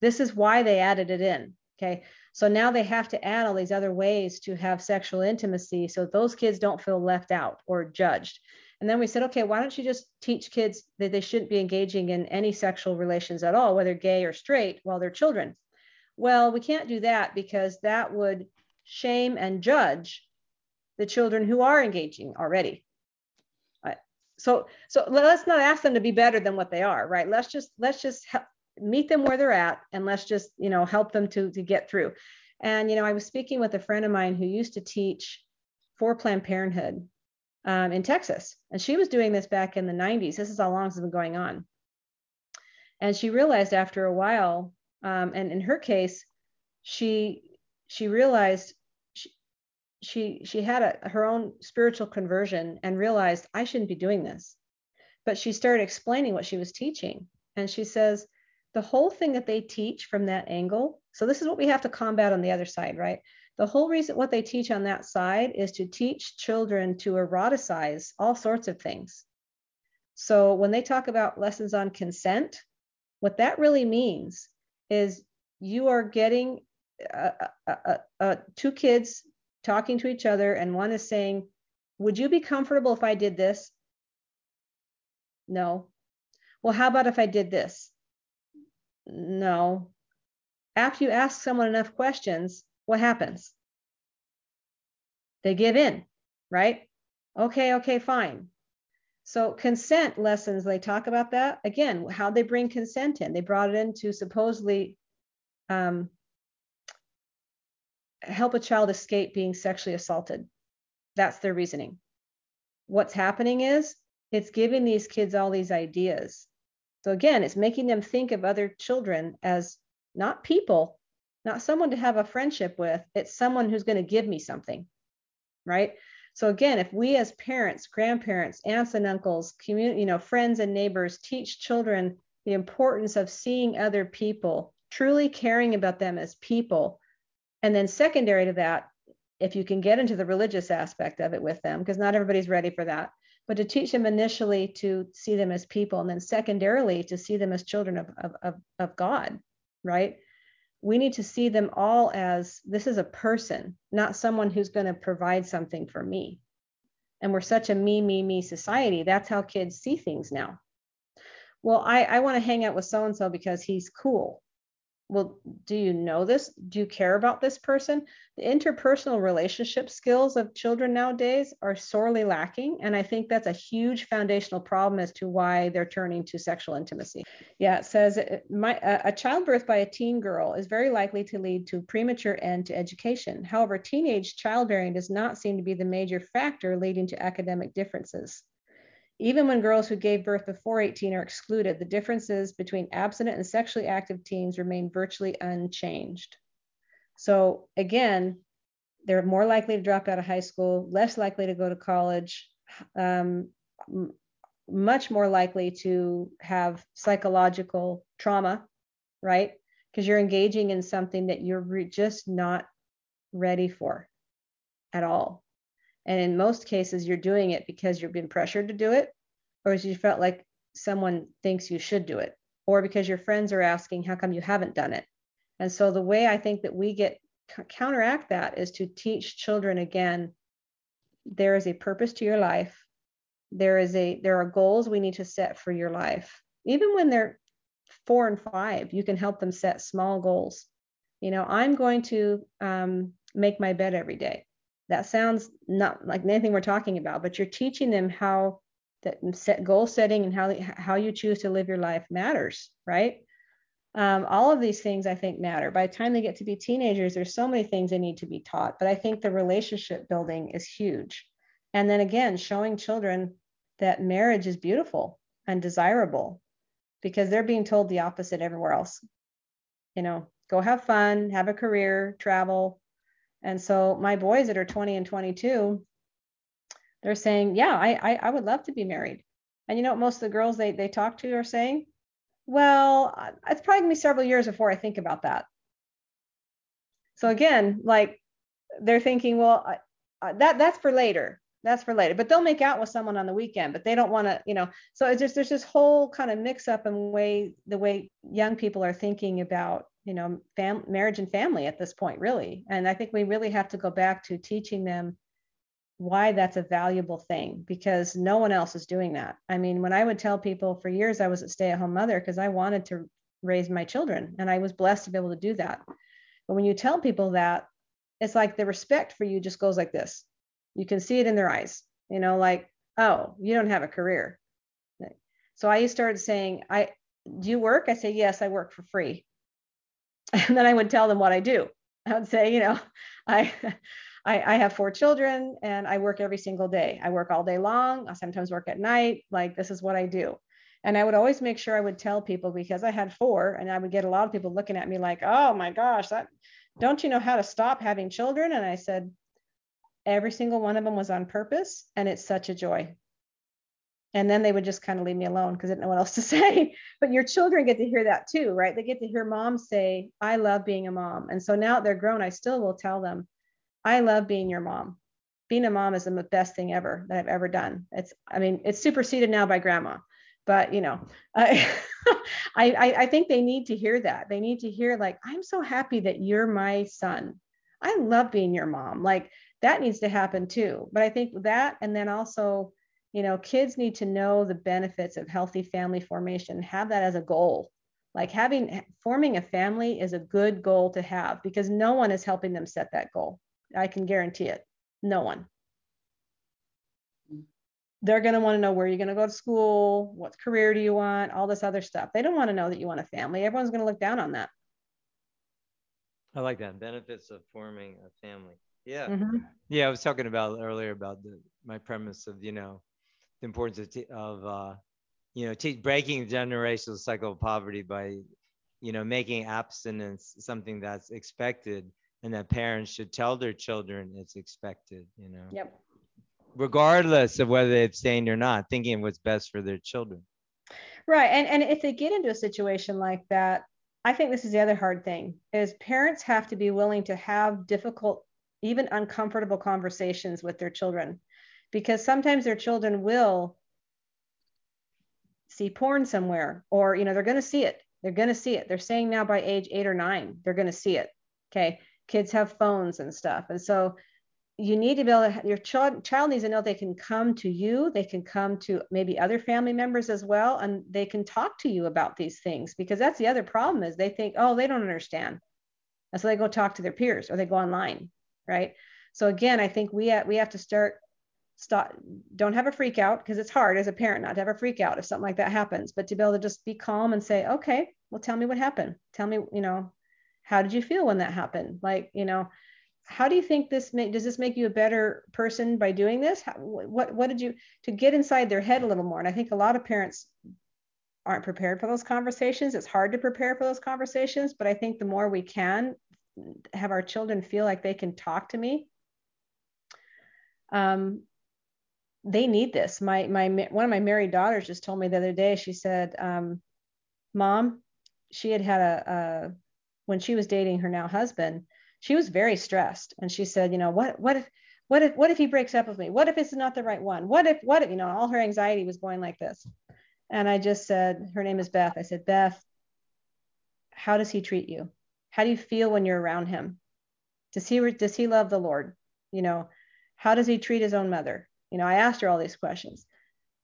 This is why they added it in. Okay. So now they have to add all these other ways to have sexual intimacy so those kids don't feel left out or judged. And then we said, okay, why don't you just teach kids that they shouldn't be engaging in any sexual relations at all, whether gay or straight, while they're children? Well, we can't do that because that would shame and judge the children who are engaging already. So, so let's not ask them to be better than what they are, right? Let's just let's just help, meet them where they're at and let's just you know help them to to get through. And you know i was speaking with a friend of mine who used to teach for planned parenthood um, in texas. And she was doing this back in the 90s this is how long it's been going on. And she realized after a while um, and in her case she she realized she she, had a, her own spiritual conversion and realized i shouldn't be doing this. But she started explaining what she was teaching. And she says the whole thing that they teach from that angle so this is what we have to combat on the other side right? The whole reason what they teach on that side is to teach children to eroticize all sorts of things. So when they talk about lessons on consent what that really means is you are getting uh, uh, uh, uh two kids talking to each other and one is saying would you be comfortable if i did this no well how about if i did this no. After you ask someone enough questions, what happens? They give in, right? Okay, okay, fine. So consent lessons, they talk about that. Again, how they bring consent in. They brought it into supposedly um, help a child escape being sexually assaulted. That's their reasoning. What's happening is it's giving these kids all these ideas so again, it's making them think of other children as not people, not someone to have a friendship with, it's someone who's going to give me something, right? So again, if we as parents, grandparents, aunts and uncles, community, you know, friends and neighbors teach children the importance of seeing other people, truly caring about them as people, and then secondary to that, if you can get into the religious aspect of it with them, because not everybody's ready for that, but to teach them initially to see them as people and then secondarily to see them as children of, of, of, of God, right? We need to see them all as this is a person, not someone who's going to provide something for me. And we're such a me, me, me society. That's how kids see things now. Well, I, I want to hang out with so and so because he's cool well, do you know this? Do you care about this person? The interpersonal relationship skills of children nowadays are sorely lacking. And I think that's a huge foundational problem as to why they're turning to sexual intimacy. Yeah, it says uh, my, a childbirth by a teen girl is very likely to lead to premature end to education. However, teenage childbearing does not seem to be the major factor leading to academic differences. Even when girls who gave birth before 18 are excluded, the differences between abstinent and sexually active teens remain virtually unchanged. So again, they're more likely to drop out of high school, less likely to go to college, um, much more likely to have psychological trauma, right? Because you're engaging in something that you're re- just not ready for at all. And in most cases, you're doing it because you've been pressured to do it, or as you felt like someone thinks you should do it, or because your friends are asking, how come you haven't done it? And so the way I think that we get counteract that is to teach children again there is a purpose to your life. There is a there are goals we need to set for your life. Even when they're four and five you can help them set small goals. You know i'm going to um, make my bed every day that sounds not like anything we're talking about but you're teaching them how that set goal setting and how how you choose to live your life matters right um, all of these things I think matter. By the time they get to be teenagers, there's so many things they need to be taught. But I think the relationship building is huge. And then again, showing children that marriage is beautiful and desirable because they're being told the opposite everywhere else. You know, go have fun, have a career, travel. And so my boys that are 20 and 22, they're saying, yeah, I, I, I would love to be married. And you know what most of the girls they, they talk to are saying? well, it's probably gonna be several years before I think about that. So again, like they're thinking, well, that that's for later. That's for later. But they'll make out with someone on the weekend, but they don't want to, you know. So it's just there's this whole kind of mix up in way the way young people are thinking about, you know, fam- marriage and family at this point, really. And I think we really have to go back to teaching them why that's a valuable thing because no one else is doing that. I mean, when I would tell people for years I was a stay at home mother because I wanted to raise my children and I was blessed to be able to do that. But when you tell people that, it's like the respect for you just goes like this. You can see it in their eyes, you know, like, oh, you don't have a career. So I started saying, I do you work? I say, yes, I work for free. [LAUGHS] And then I would tell them what I do. I would say, you know, [LAUGHS] I [LAUGHS] I, I have four children and I work every single day. I work all day long. I sometimes work at night. Like this is what I do. And I would always make sure I would tell people because I had four, and I would get a lot of people looking at me like, "Oh my gosh, that don't you know how to stop having children?" And I said, every single one of them was on purpose, and it's such a joy. And then they would just kind of leave me alone because I didn't know what else to [LAUGHS] say. But your children get to hear that too, right? They get to hear mom say, "I love being a mom." And so now they're grown, I still will tell them, I love being your mom. Being a mom is the best thing ever that I've ever done. It's, I mean, it's superseded now by grandma, but you know, [LAUGHS] I, I, I think they need to hear that. They need to hear like, I'm so happy that you're my son. I love being your mom. Like that needs to happen too. But I think that, and then also, you know, kids need to know the benefits of healthy family formation, have that as a goal. Like having forming a family is a good goal to have because no one is helping them set that goal. I can guarantee it. No one. They're going to want to know where you're going to go to school, what career do you want, all this other stuff. They don't want to know that you want a family. Everyone's going to look down on that. I like that. Benefits of forming a family. Yeah. Mm-hmm. Yeah. I was talking about earlier about the, my premise of, you know, the importance of, t- of uh, you know, t- breaking the generational cycle of poverty by, you know, making abstinence something that's expected and that parents should tell their children it's expected, you know. Yep. Regardless of whether they abstained or not, thinking what's best for their children. Right. And and if they get into a situation like that, I think this is the other hard thing is parents have to be willing to have difficult, even uncomfortable conversations with their children because sometimes their children will see porn somewhere or you know they're going to see it they're going to see it they're saying now by age 8 or 9 they're going to see it okay kids have phones and stuff. And so you need to be able to, your child, child needs to know they can come to you, they can come to maybe other family members as well, and they can talk to you about these things because that's the other problem is they think, oh, they don't understand. And so they go talk to their peers or they go online, right? So again, I think we have, we have to start stop don't have a freak out because it's hard as a parent not to have a freak out if something like that happens but to be able to just be calm and say okay well tell me what happened. Tell me you know how did you feel when that happened? Like you know how do you think this make does this make you a better person by doing this? How, what what did you to get inside their head a little more and i think a lot of parents aren't prepared for those conversations. It's hard to prepare for those conversations but i think the more we can have our children feel like they can talk to me um, they need this. My my one of my married daughters just told me the other day. She said, um, "Mom, she had had a, a when she was dating her now husband, she was very stressed, and she said, you know, what what if what if what if he breaks up with me? What if it's not the right one? What if what if you know all her anxiety was going like this?" And I just said, her name is Beth. I said, Beth, how does he treat you? How do you feel when you're around him? Does he does he love the Lord? You know, how does he treat his own mother? You know, I asked her all these questions.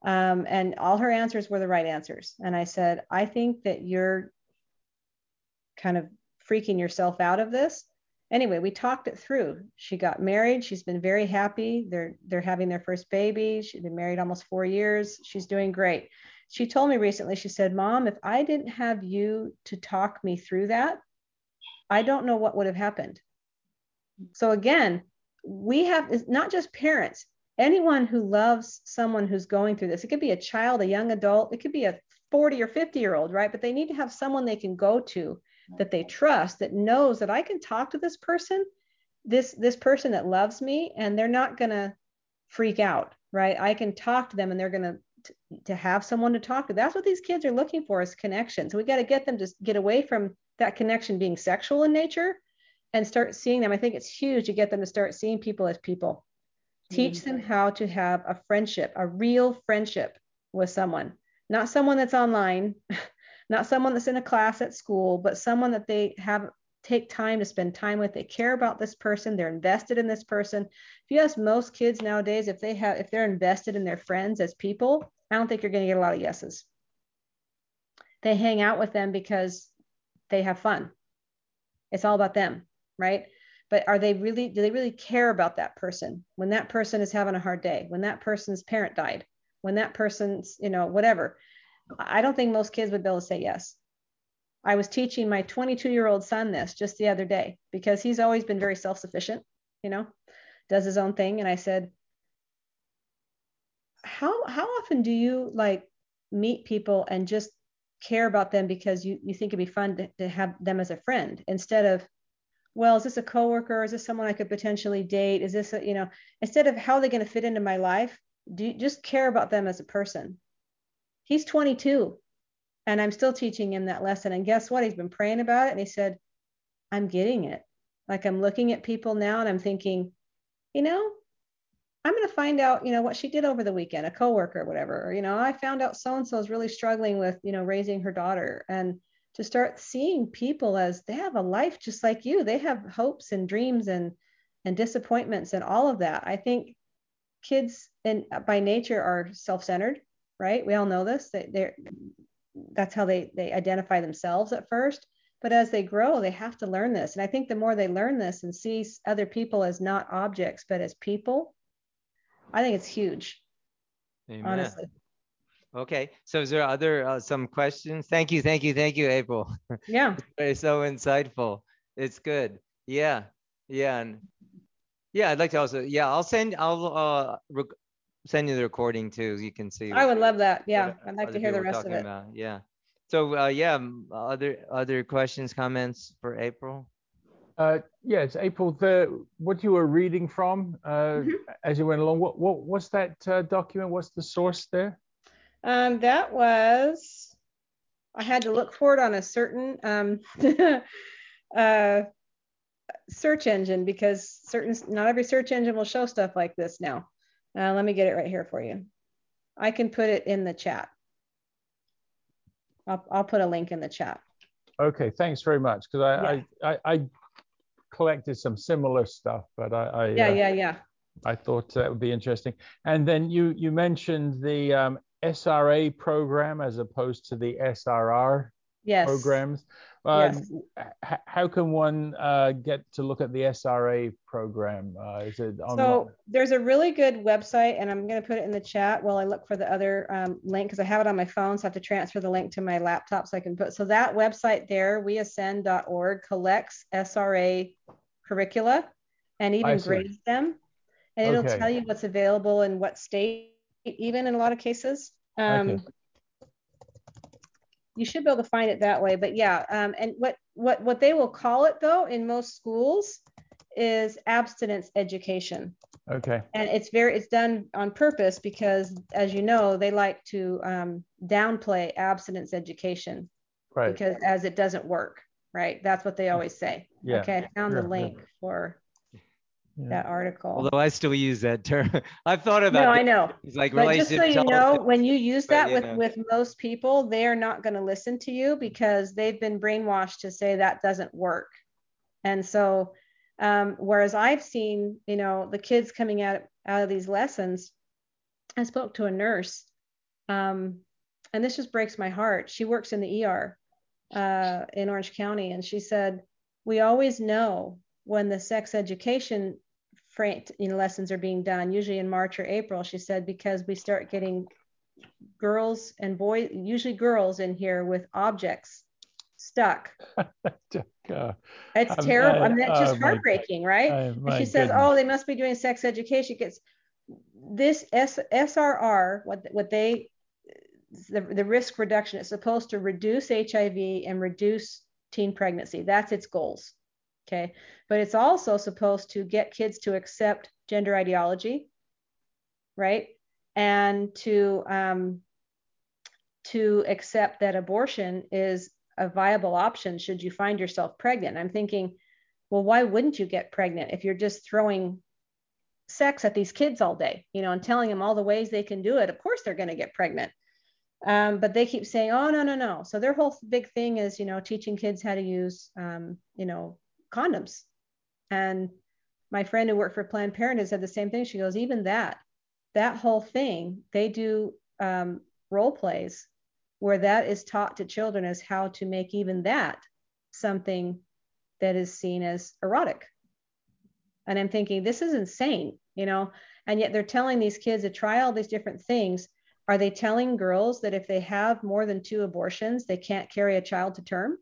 Um, and all her answers were the right answers. And I said, I think that you're kind of freaking yourself out of this. Anyway, we talked it through. She got married. She's been very happy. They're they're having their first baby. She's been married almost four years. She's doing great. She told me recently, she said, Mom, if I didn't have you to talk me through that, I don't know what would have happened. So again, we have not just parents, anyone who loves someone who's going through this. It could be a child, a young adult, it could be a 40 or 50 year old, right? But they need to have someone they can go to that they trust that knows that I can talk to this person, this this person that loves me and they're not going to freak out, right? I can talk to them and they're going to to have someone to talk to. That's what these kids are looking for is connection. So we got to get them to get away from that connection being sexual in nature and start seeing them. I think it's huge to get them to start seeing people as people. Teach mm. them how to have a friendship, a real friendship with someone, not someone that's online, [LAUGHS] not someone that's in a class at school, but someone that they have take time to spend time with. They care about this person, they're invested in this person. If you ask most kids nowadays if they have if they're invested in their friends as people, I don't think you're going to get a lot of yeses. They hang out with them because they have fun. It's all about them, right? But are they really do they really care about that person? When that person is having a hard day when that person's parent died when that person's you know whatever i don't think most kids would be able to say yes. I was teaching my 22 year old son this just the other day because he's always been very self-sufficient you know does his own thing. And i said how how often do you like meet people and just care about them because you you think it'd be fun to, to have them as a friend instead of well, is this a coworker? Is this someone I could potentially date? Is this, a, you know, instead of how are they going to fit into my life, do you just care about them as a person? He's 22 and I'm still teaching him that lesson. And guess what? He's been praying about it and he said, I'm getting it. Like I'm looking at people now and I'm thinking, you know, I'm going to find out, you know, what she did over the weekend, a coworker or whatever. Or, you know, I found out so and so is really struggling with, you know, raising her daughter. And to start seeing people as they have a life just like you. They have hopes and dreams and and disappointments and all of that. I think kids and by nature are self-centered, right? We all know this. They, they're that's how they they identify themselves at first. But as they grow, they have to learn this. And I think the more they learn this and see other people as not objects, but as people, I think it's huge. Amen. Honestly. Okay. So is there other uh, some questions? Thank you, thank you, thank you, April. Yeah. [LAUGHS] it's so insightful. It's good. Yeah. Yeah. And yeah, I'd like to also yeah, I'll send I'll uh rec- send you the recording too. You can see. I would love that. Yeah. I'd like to hear the rest of it. About. Yeah. So uh, yeah, other other questions, comments for April? Uh, yes, April. The what you were reading from uh, mm-hmm. as you went along. What what what's that uh, document? What's the source there? Um, that was, I had to look for it on a certain um, [LAUGHS] uh, search engine because certain, not every search engine will show stuff like this now. Uh, let me get it right here for you. I can put it in the chat. I'll, I'll put a link in the chat. Okay, thanks very much. Because I, yeah. I, I, I, collected some similar stuff, but I, I yeah, uh, yeah, yeah. I thought that would be interesting. And then you you mentioned the um, SRA program as opposed to the SRR yes. programs. Uh, yes. H- how can one uh, get to look at the SRA program? Uh, is it online? So there's a really good website, and I'm going to put it in the chat while I look for the other um, link because I have it on my phone, so I have to transfer the link to my laptop so I can put. So that website there, weascend.org, collects SRA curricula and even grades them, and it'll okay. tell you what's available in what state even in a lot of cases. Um, okay. You should be able to find it that way, but yeah. Um, and what what what they will call it though in most schools is abstinence education. Okay. and it's very it's done on purpose because as you know they like to um, downplay abstinence education Right. because as it doesn't work right that's what they always say Yeah. okay i found Yeah, the yeah. link for Yeah. that article Although I still use that term. [LAUGHS] I've thought about no i know It's like but just so you know when you use but, that you with know. with most people they're not going to listen to you because they've been brainwashed to say that doesn't work and so um, whereas i've seen you know the kids coming out out of these lessons i spoke to a nurse um, and this just breaks my heart she works in the er uh, in orange county and she said we always know when the sex education you know, lessons are being done usually in march or april she said because we start getting girls and boys usually girls in here with objects stuck [LAUGHS] Uh, it's terrible. I- I mean, that's just oh my- heartbreaking, right? And my she says, goodness. "Oh, they must be doing sex education." Gets this S, SRR, what what they the, the risk reduction is supposed to reduce HIV and reduce teen pregnancy. That's its goals. Okay, but it's also supposed to get kids to accept gender ideology, right? And to um, to accept that abortion is a viable option should you find yourself pregnant. I'm thinking, well, why wouldn't you get pregnant if you're just throwing sex at these kids all day, you know, and telling them all the ways they can do it? Of course they're going to get pregnant. Um, but they keep saying, oh, no, no, no. So their whole big thing is, you know, teaching kids how to use, um, you know, condoms. And my friend who worked for Planned Parenthood said the same thing. She goes, even that, that whole thing, they do um, role plays where that is taught to children as how to make even that something that is seen as erotic. And I'm thinking, this is insane, you know, and yet they're telling these kids to try all these different things. Are they telling girls that if they have more than two abortions, they can't carry a child to term?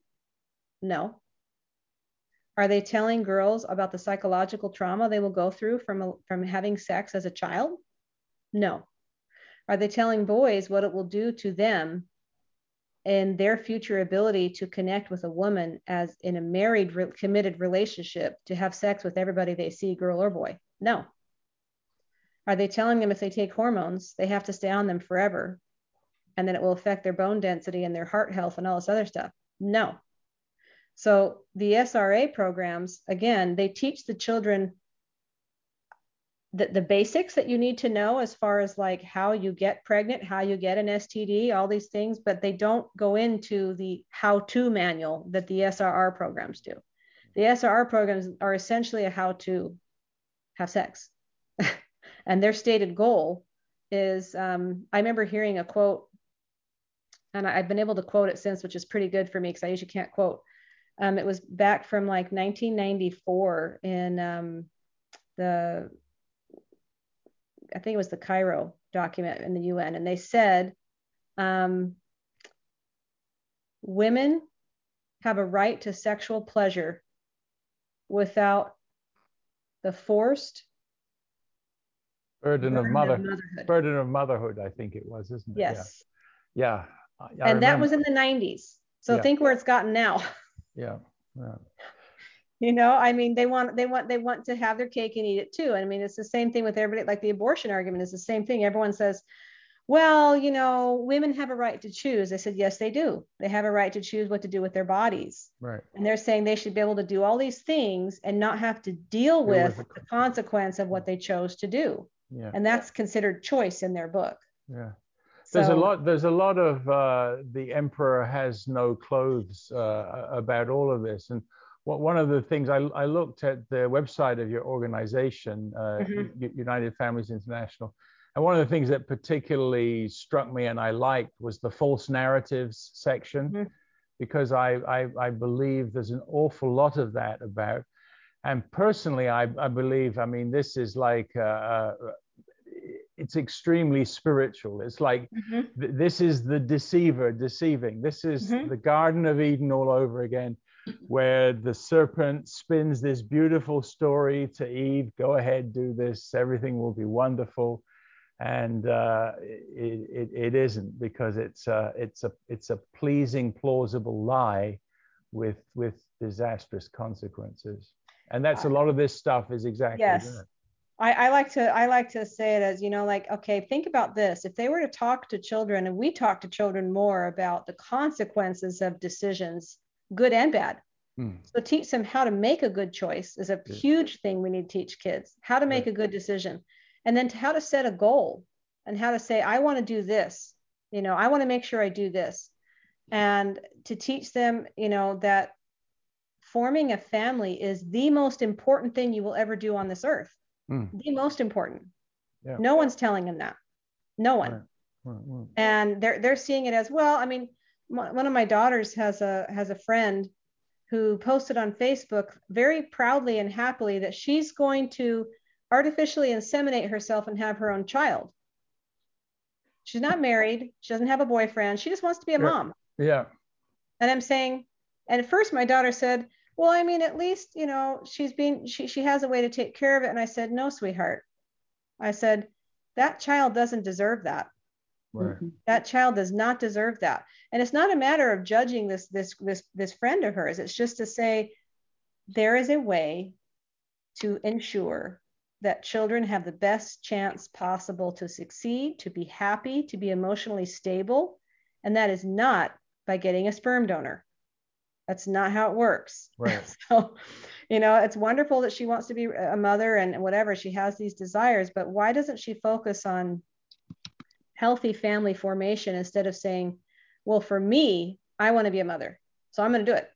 No. Are they telling girls about the psychological trauma they will go through from, from having sex as a child? No. Are they telling boys what it will do to them and their future ability to connect with a woman as in a married re- committed relationship to have sex with everybody they see girl or boy no are they telling them if they take hormones they have to stay on them forever and then it will affect their bone density and their heart health and all this other stuff no so the sra programs again they teach the children the, the basics that you need to know as far as like how you get pregnant, how you get an STD, all these things, but they don't go into the how to manual that the SRR programs do. The SRR programs are essentially a how to have sex. [LAUGHS] and their stated goal is um, I remember hearing a quote, and I've been able to quote it since, which is pretty good for me because I usually can't quote. Um, it was back from like 1994 in um, the I think it was the Cairo document in the UN, and they said um, women have a right to sexual pleasure without the forced burden, of burden mother, motherhood. burden of motherhood. I think it was, isn't it? Yes, Yeah. yeah. I- I and that was in the 90s. So Yeah. think where it's gotten now. [LAUGHS] Yeah. Yeah. you know i mean they want they want they want to have their cake and eat it too i mean it's the same thing with everybody like the abortion argument is the same thing everyone says well you know women have a right to choose i said yes they do they have a right to choose what to do with their bodies Right. and they're saying they should be able to do all these things and not have to deal with with the the consequence of what they chose to do Yeah. and that's considered choice in their book Yeah. There's a lot. There's a lot of uh, the emperor has no clothes uh, about all of this, and what, one of the things I, I looked at the website of your organization, uh, Mhm. United Families International, and one of the things that particularly struck me and I liked was the false narratives section, Mhm. because I, I I believe there's an awful lot of that about. And personally, I, I believe, I mean, this is like, uh, uh, it's extremely spiritual. It's like, Mhm. th- this is the deceiver deceiving. This is Mhm. the Garden of Eden all over again, where the serpent spins this beautiful story to Eve go ahead, do this, everything will be wonderful. And uh, it, it, it isn't because it's a, it's, a, it's a pleasing, plausible lie with, with disastrous consequences. And that's a lot of this stuff is exactly Yes. that. I, I like to I like to say it as you know like okay think about this if they were to talk to children and we talk to children more about the consequences of decisions good and bad hmm. so teach them how to make a good choice is a yeah. huge thing we need to teach kids how to make yeah. a good decision and then to how to set a goal and how to say I want to do this you know I want to make sure I do this and to teach them you know that forming a family is the most important thing you will ever do on this earth mm. the most important. Yeah. No one's telling them that. No one. Right. Right, right. And they're they're seeing it as well. I mean, one of my daughters has a has a friend who posted on Facebook very proudly and happily that she's going to artificially inseminate herself and have her own child. She's not married. She doesn't have a boyfriend. She just wants to be a yeah. mom. Yeah. And I'm saying, and at first my daughter said, well i mean at least you know she's being she, she has a way to take care of it. And i said no sweetheart. I said that child doesn't deserve that. Right. Mm-hmm. that child does not deserve that. And it's not a matter of judging this this this this friend of hers. It's just to say there is a way to ensure that children have the best chance possible to succeed to be happy to be emotionally stable. And that is not by getting a sperm donor that's not how it works. [LAUGHS] Right. so, you know, it's wonderful that she wants to be a mother and whatever she has these desires, but why doesn't she focus on healthy family formation instead of saying, well, for me, I want to be a mother, so I'm going to do it.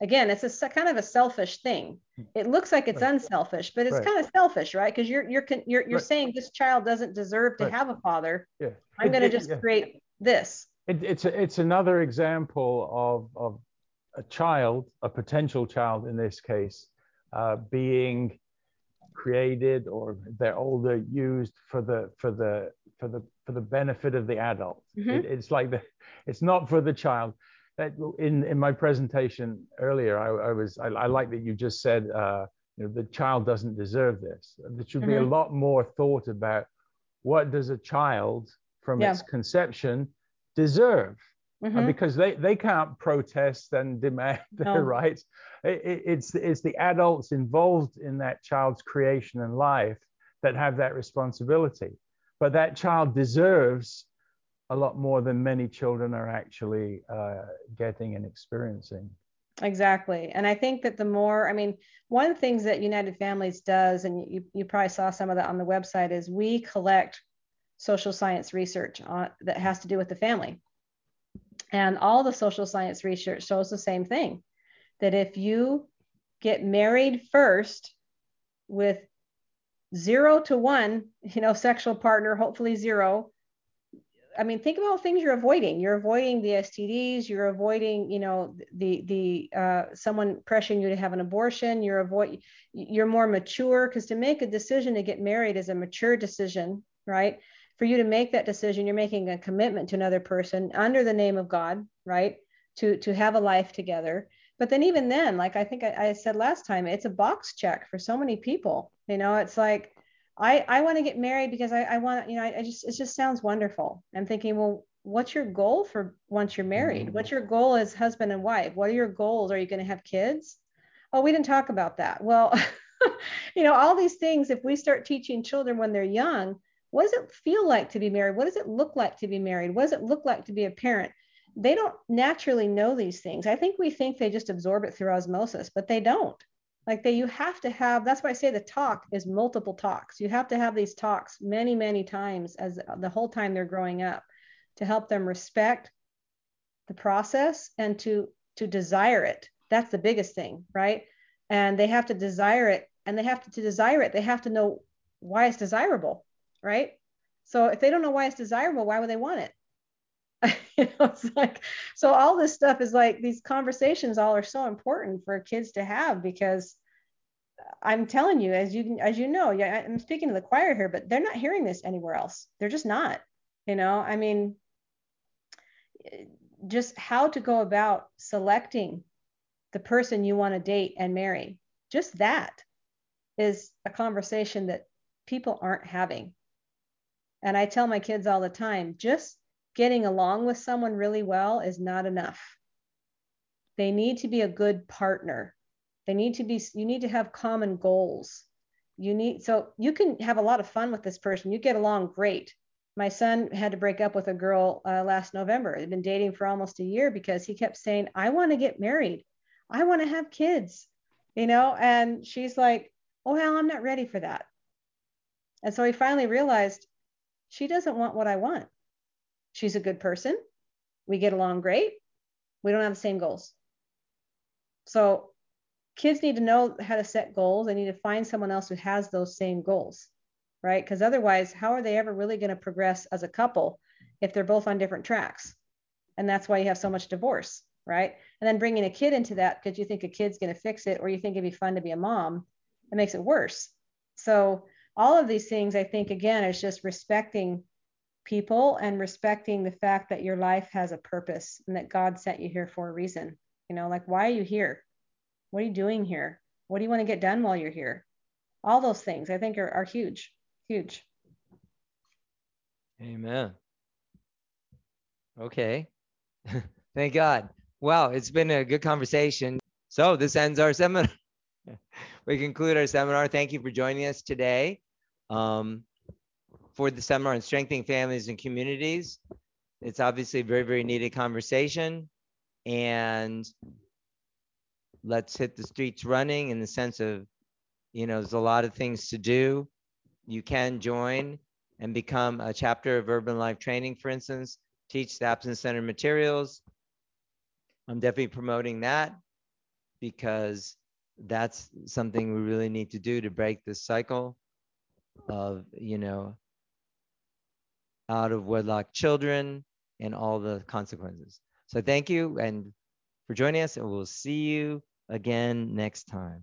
Again, it's a kind of a selfish thing. It looks like it's right. unselfish, but it's right. kind of selfish, right? Because you're you're you're you're right. saying this child doesn't deserve to have a father. Yeah. I'm going to just yeah. create this. It, it's a, it's another example of of a child, a potential child in this case, uh, being created or they're older used for the for the for the for the benefit of the adult. Mm-hmm. It, it's like the it's not for the child. In in my presentation earlier, I, I was I, I, like that you just said uh, you know the child doesn't deserve this. There should mm-hmm. be a mm-hmm. lot more thought about what does a child from yeah. its conception deserve mm-hmm. because they, they can't protest and demand [LAUGHS] no. their rights. It, it's, it's the adults involved in that child's creation and life that have that responsibility. But that child deserves a lot more than many children are actually uh, getting and experiencing. Exactly. And I think that the more, I mean, one of the things that United Families does, and you, you probably saw some of that on the website, is we collect social science research on, that has to do with the family. And all the social science research shows the same thing that if you get married first with zero to one, you know, sexual partner, hopefully zero. I mean, think about things you're avoiding. You're avoiding the STDs. You're avoiding, you know, the the uh, someone pressuring you to have an abortion. You're avoid. You're more mature because to make a decision to get married is a mature decision, right? For you to make that decision, you're making a commitment to another person under the name of God, right? To to have a life together. But then even then, like I think I, I said last time, it's a box check for so many people. You know, it's like I I want to get married because I, I want, you know, I, I just it just sounds wonderful. I'm thinking, well, what's your goal for once you're married? Mm-hmm. What's your goal as husband and wife? What are your goals? Are you going to have kids? Oh, we didn't talk about that. Well, [LAUGHS] you know, all these things, if we start teaching children when they're young, what does it feel like to be married? What does it look like to be married? What does it look like to be a parent? They don't naturally know these things. I think we think they just absorb it through osmosis, but they don't. Like they, you have to have. That's why I say the talk is multiple talks. You have to have these talks many, many times as the whole time they're growing up, to help them respect the process and to to desire it. That's the biggest thing, right? And they have to desire it, and they have to, to desire it. They have to know why it's desirable right? So if they don't know why it's desirable, why would they want it? [LAUGHS] you know, it's like so all this stuff is like these conversations all are so important for kids to have because I'm telling you, as you as you know, yeah, I'm speaking to the choir here, but they're not hearing this anywhere else. They're just not. You know, I mean, just how to go about selecting the person you want to date and marry. Just that is a conversation that people aren't having. And I tell my kids all the time just getting along with someone really well is not enough. They need to be a good partner. They need to be, you need to have common goals. you need so you can have a lot of fun with this person you get along great my son had to break up with a girl uh, last november they'd been dating for almost a year because he kept saying i want to get married i want to have kids you know and she's like oh hell i'm not ready for that and so he finally realized she doesn't want what i want she's a good person we get along great we don't have the same goals so kids need to know how to set goals. They need to find someone else who has those same goals, right? Because otherwise, how are they ever really going to progress as a couple if they're both on different tracks? And that's why you have so much divorce, right? And then bringing a kid into that because you think a kid's going to fix it or you think it'd be fun to be a mom, it makes it worse. So, all of these things, I think, again, is just respecting people and respecting the fact that your life has a purpose and that God sent you here for a reason. You know, like, why are you here? What are you doing here? What do you want to get done while you're here? All those things I think are, are huge, huge. Amen. Okay. [LAUGHS] Thank God. Wow, it's been a good conversation. So this ends our seminar. [LAUGHS] we conclude our seminar. Thank you for joining us today um, for the seminar on strengthening families and communities. It's obviously a very, very needed conversation. And let's hit the streets running in the sense of, you know, there's a lot of things to do. You can join and become a chapter of Urban Life Training, for instance, teach the absence center materials. I'm definitely promoting that because that's something we really need to do to break this cycle of, you know, out of wedlock children and all the consequences. So thank you and for joining us, and we'll see you again next time.